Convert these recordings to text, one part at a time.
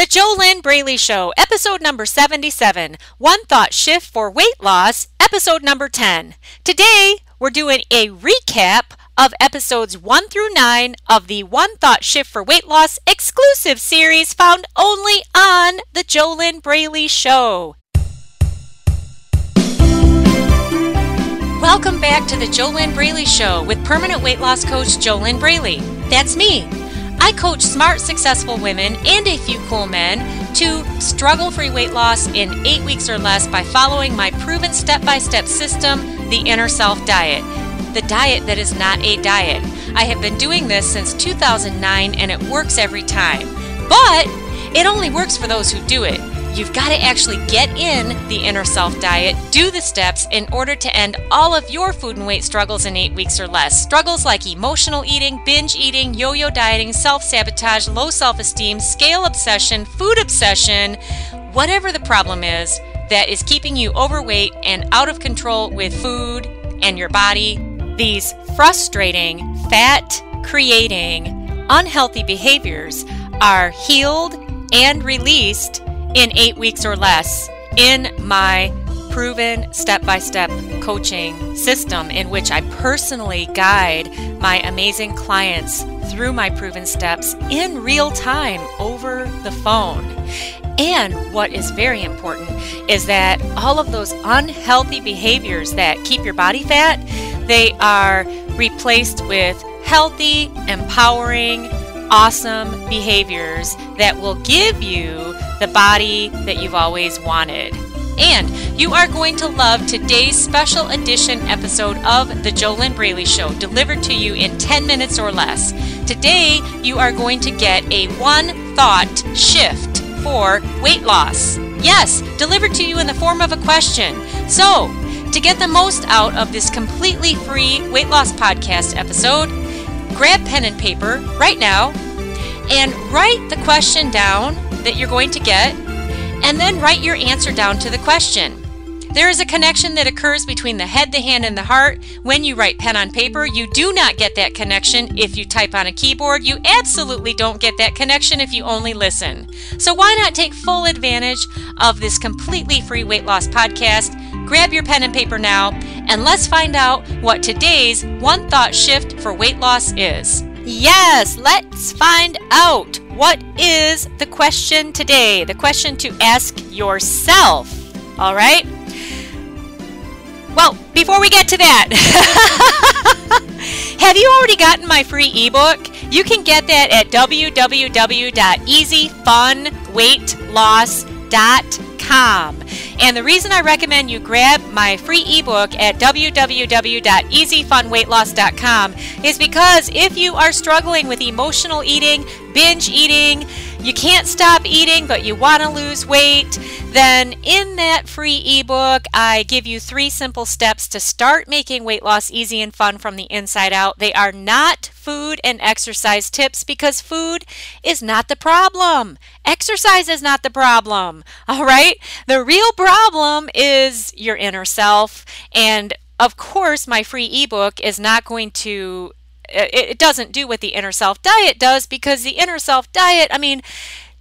The JoLynn Braley Show, episode number 77, One Thought Shift for Weight Loss, episode number 10. Today, we're doing a recap of episodes 1 through 9 of the One Thought Shift for Weight Loss exclusive series found only on The JoLynn Braley Show. Welcome back to the JoLynn Braley Show with permanent weight loss coach JoLynn Braley. That's me. I coach smart, successful women and a few cool men to struggle free weight loss in eight weeks or less by following my proven step by step system, the Inner Self Diet. The diet that is not a diet. I have been doing this since 2009 and it works every time. But it only works for those who do it. You've got to actually get in the inner self diet, do the steps in order to end all of your food and weight struggles in eight weeks or less. Struggles like emotional eating, binge eating, yo yo dieting, self sabotage, low self esteem, scale obsession, food obsession, whatever the problem is that is keeping you overweight and out of control with food and your body. These frustrating, fat creating, unhealthy behaviors are healed and released in eight weeks or less in my proven step by step coaching system, in which I personally guide my amazing clients through my proven steps in real time over the phone. And what is very important is that all of those unhealthy behaviors that keep your body fat, they are replaced with healthy, empowering, awesome behaviors that will give you the body that you've always wanted. And you are going to love today's special edition episode of The JoLynn Braley Show, delivered to you in 10 minutes or less. Today, you are going to get a one thought shift for weight loss. Yes, delivered to you in the form of a question. So, to get the most out of this completely free weight loss podcast episode, grab pen and paper right now and write the question down that you're going to get, and then write your answer down to the question. There is a connection that occurs between the head, the hand, and the heart when you write pen on paper. You do not get that connection if you type on a keyboard. You absolutely don't get that connection if you only listen. So, why not take full advantage of this completely free weight loss podcast? Grab your pen and paper now, and let's find out what today's one thought shift for weight loss is. Yes, let's find out. What is the question today? The question to ask yourself. All right? Well, before we get to that, have you already gotten my free ebook? You can get that at www.easyfunweightloss.com and the reason I recommend you grab my free ebook at www.easyfunweightloss.com is because if you are struggling with emotional eating, binge eating, you can't stop eating, but you want to lose weight, then in that free ebook, I give you three simple steps to start making weight loss easy and fun from the inside out. They are not food and exercise tips because food is not the problem. Exercise is not the problem. All right? The real problem is your inner self. And of course, my free ebook is not going to it, doesn't do what the inner self diet does because the inner self diet, I mean,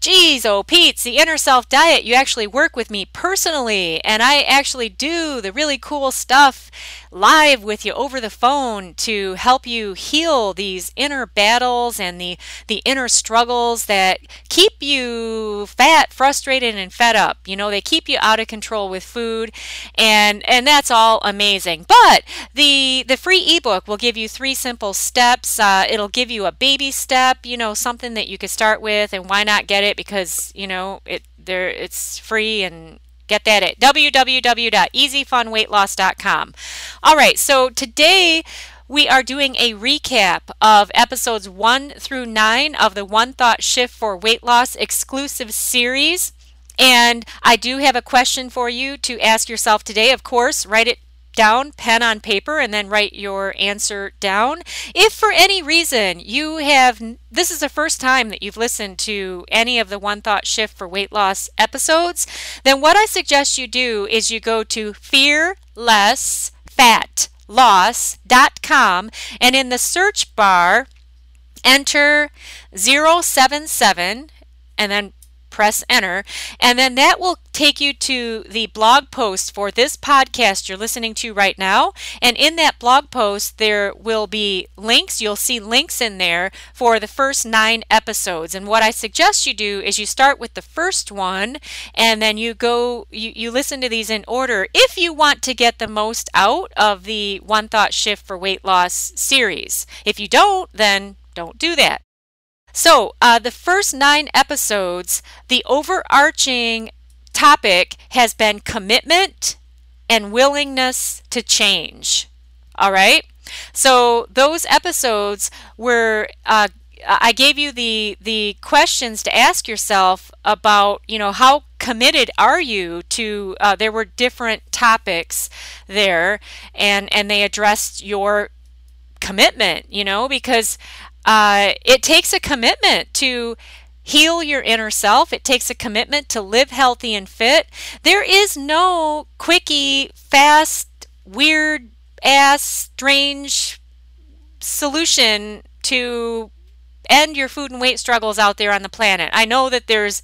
geez, oh, Pete's the inner self diet. You actually work with me personally, and I actually do the really cool stuff live with you over the phone to help you heal these inner battles and the, the inner struggles that keep you fat, frustrated, and fed up. You know, they keep you out of control with food, and and that's all amazing. But the the free ebook will give you three simple steps. Uh, it'll give you a baby step, you know, something that you could start with, and why not get it because you know it there it's free and Get that at www.easyfunweightloss.com. All right, so today we are doing a recap of episodes 1 through 9 of the One Thought Shift for Weight Loss exclusive series. And I do have a question for you to ask yourself today. Of course, write it down, pen on paper, and then write your answer down. If for any reason you have, this is the first time that you've listened to any of the One Thought Shift for Weight Loss episodes, then what I suggest you do is you go to fearlessfatloss.com and in the search bar, enter 077 and then press enter, and then that will take you to the blog post for this podcast you're listening to right now. And in that blog post, there will be links. You'll see links in there for the first nine episodes. And what I suggest you do is you start with the first one and then you go, you, you listen to these in order if you want to get the most out of the One Thought Shift for Weight Loss series. If you don't, then don't do that. So, uh, the first nine episodes, the overarching topic has been commitment and willingness to change. All right? So, those episodes were. Uh, I gave you the the questions to ask yourself about you know how committed are you to uh, there were different topics there and and they addressed your commitment you know because uh, it takes a commitment to heal your inner self. It takes a commitment to live healthy and fit. There is no quickie, fast, weird ass, strange solution to end your food and weight struggles out there on the planet. I know that there's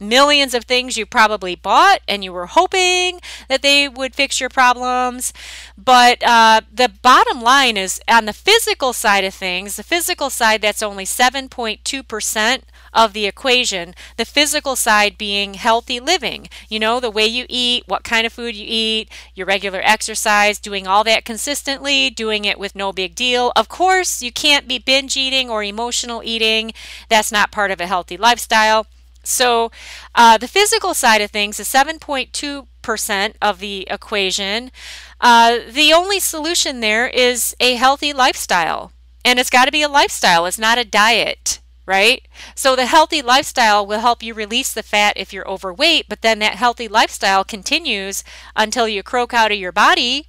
millions of things you probably bought and you were hoping that they would fix your problems. But uh, the bottom line is on the physical side of things, the physical side, that's only 7.2% of the equation. The physical side being healthy living, you know, the way you eat, what kind of food you eat, your regular exercise, doing all that consistently, doing it with no big deal. Of course, you can't be binge eating or emotional eating. That's not part of a healthy lifestyle. So uh, the physical side of things is 7.2% of the equation. Uh, the only solution there is a healthy lifestyle. And it's got to be a lifestyle, it's not a diet, right? So the healthy lifestyle will help you release the fat if you're overweight, but then that healthy lifestyle continues until you croak out of your body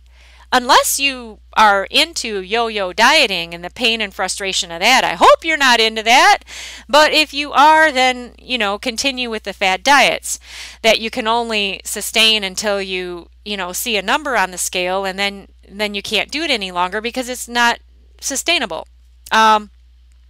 unless you are into yo yo dieting and the pain and frustration of that, I hope you're not into that. But if you are, then, you know, continue with the fad diets that you can only sustain until you, you know, see a number on the scale and then then you can't do it any longer because it's not sustainable. Um,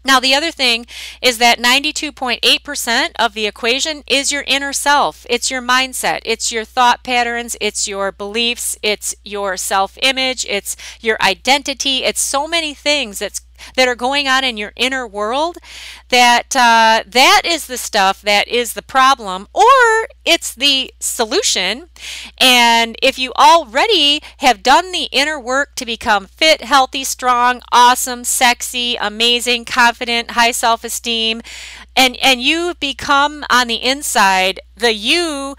now, the other thing is that 92.8% of the equation is your inner self. It's your mindset, it's your thought patterns, it's your beliefs, it's your self image, it's your identity. It's so many things that's that are going on in your inner world that uh, that is the stuff that is the problem or it's the solution. And if you already have done the inner work to become fit healthy strong awesome sexy amazing confident high self-esteem and and you become on the inside the you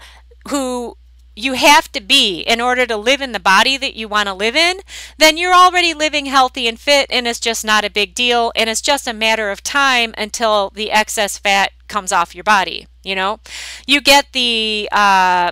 who you have to be in order to live in the body that you want to live in, then you're already living healthy and fit, and it's just not a big deal. And it's just a matter of time until the excess fat comes off your body. You know, you get the uh,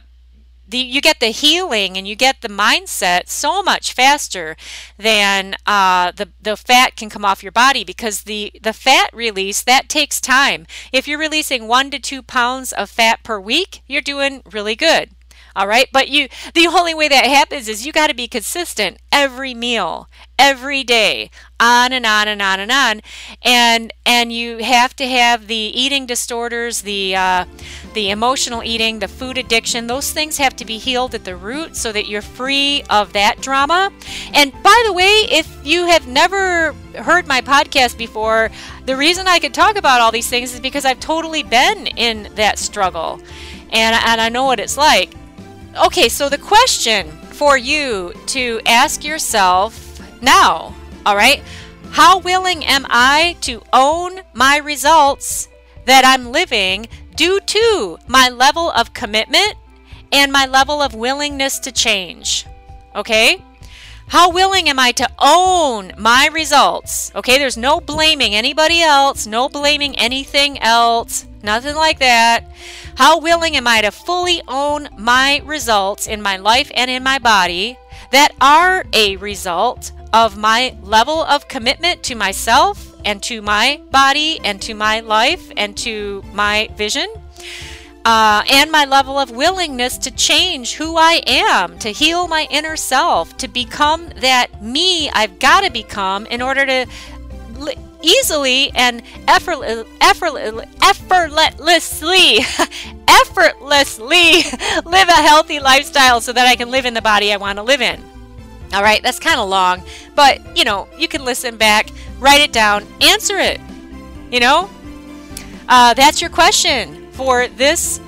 the, you get the healing and you get the mindset so much faster than uh, the the fat can come off your body because the the fat release that takes time. If you're releasing one to two pounds of fat per week, you're doing really good. All right. But you, the only way that happens is you got to be consistent every meal, every day, on and on and on and on. And, and you have to have the eating disorders, the, uh, the emotional eating, the food addiction, those things have to be healed at the root so that you're free of that drama. And by the way, if you have never heard my podcast before, the reason I could talk about all these things is because I've totally been in that struggle. And, and I know what it's like. Okay, so the question for you to ask yourself now, all right? How willing am I to own my results that I'm living due to my level of commitment and my level of willingness to change? Okay? How willing am I to own my results? Okay, there's no blaming anybody else, no blaming anything else. Nothing like that. How willing am I to fully own my results in my life and in my body that are a result of my level of commitment to myself and to my body and to my life and to my vision? Uh, and my level of willingness to change who I am, to heal my inner self, to become that me I've got to become in order to easily and effortlessly, effortlessly, effortlessly live a healthy lifestyle so that I can live in the body I want to live in. All right, that's kind of long, but you know, you can listen back, write it down, answer it. You know, uh, that's your question for this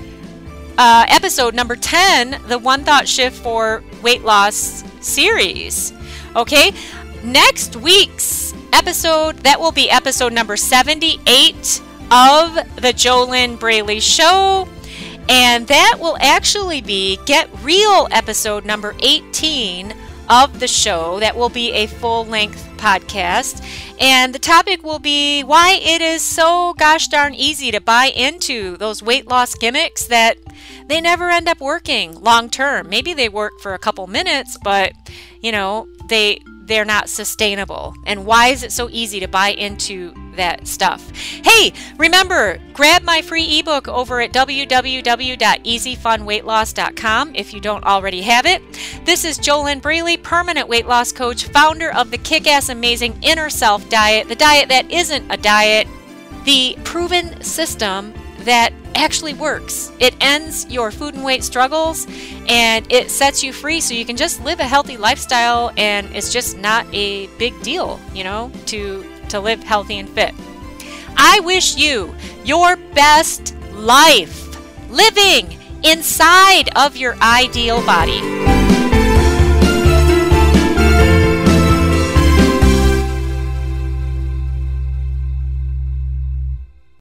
uh, episode number 10, the One Thought Shift for Weight Loss series. Okay, next week's episode, that will be episode number 78 of the Jolynn Braley Show. And that will actually be Get Real episode number 18 of the show. That will be a full length podcast. And the topic will be why it is so gosh darn easy to buy into those weight loss gimmicks that they never end up working long term. Maybe they work for a couple minutes, but you know, they they're not sustainable. And why is it so easy to buy into that stuff? Hey, remember, grab my free ebook over at www.easyfunweightloss.com if you don't already have it. This is Jolynn Braley, permanent weight loss coach, founder of the Kick Ass Amazing Inner Self Diet, the diet that isn't a diet, the proven system that actually works. It ends your food and weight struggles and it sets you free so you can just live a healthy lifestyle and it's just not a big deal, you know, to to live healthy and fit. I wish you your best life living inside of your ideal body.